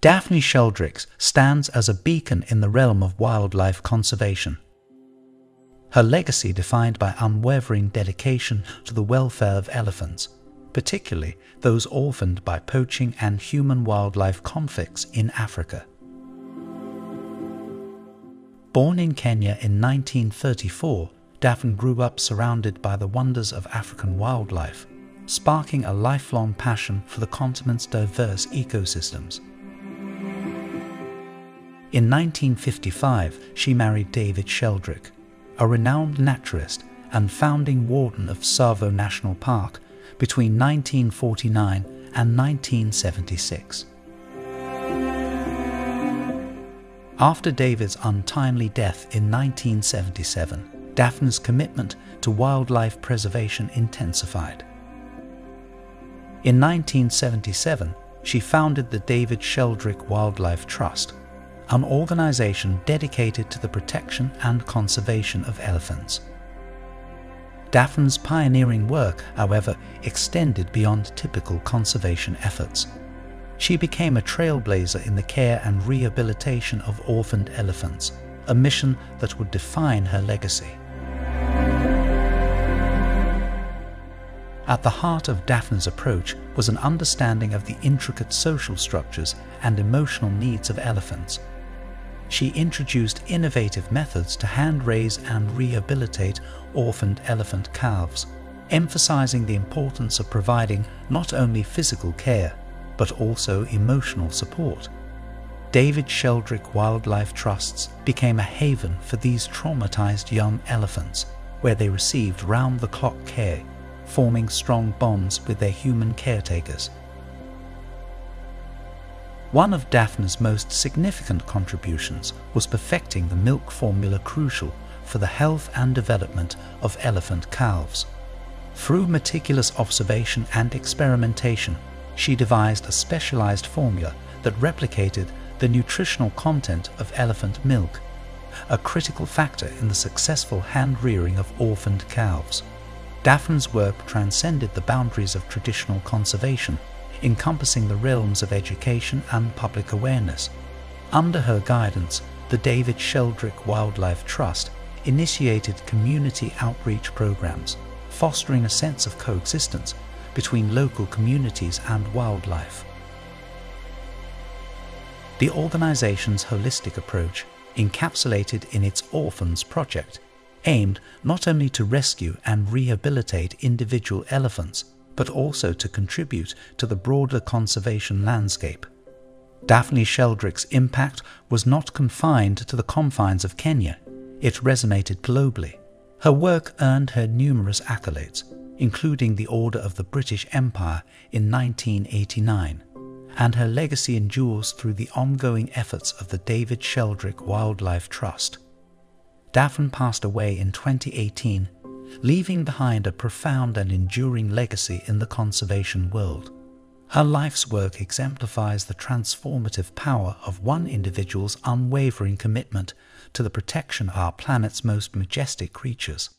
Daphne Sheldricks stands as a beacon in the realm of wildlife conservation. Her legacy defined by unwavering dedication to the welfare of elephants, particularly those orphaned by poaching and human-wildlife conflicts in Africa. Born in Kenya in 1934, Daphne grew up surrounded by the wonders of African wildlife, sparking a lifelong passion for the continent's diverse ecosystems. In 1955, she married David Sheldrick, a renowned naturalist and founding warden of Tsavo National Park between 1949 and 1976. After David's untimely death in 1977, Daphne's commitment to wildlife preservation intensified. In 1977, she founded the David Sheldrick Wildlife Trust, an organization dedicated to the protection and conservation of elephants. Daphne's pioneering work, however, extended beyond typical conservation efforts she became a trailblazer in the care and rehabilitation of orphaned elephants, a mission that would define her legacy. At the heart of Daphne's approach was an understanding of the intricate social structures and emotional needs of elephants. She introduced innovative methods to hand raise and rehabilitate orphaned elephant calves, emphasizing the importance of providing not only physical care, but also emotional support. David Sheldrick Wildlife Trusts became a haven for these traumatized young elephants, where they received round-the-clock care, forming strong bonds with their human caretakers. One of Daphne's most significant contributions was perfecting the milk formula crucial for the health and development of elephant calves. Through meticulous observation and experimentation, she devised a specialized formula that replicated the nutritional content of elephant milk, a critical factor in the successful hand-rearing of orphaned calves. Daphne's work transcended the boundaries of traditional conservation, encompassing the realms of education and public awareness. Under her guidance, the David Sheldrick Wildlife Trust initiated community outreach programs, fostering a sense of coexistence between local communities and wildlife. The organization's holistic approach, encapsulated in its Orphans Project, aimed not only to rescue and rehabilitate individual elephants, but also to contribute to the broader conservation landscape. Daphne Sheldrick's impact was not confined to the confines of Kenya. It resonated globally. Her work earned her numerous accolades, including the Order of the British Empire in 1989, and her legacy endures through the ongoing efforts of the David Sheldrick Wildlife Trust. Daphne passed away in 2018, leaving behind a profound and enduring legacy in the conservation world. Her life's work exemplifies the transformative power of one individual's unwavering commitment to the protection of our planet's most majestic creatures.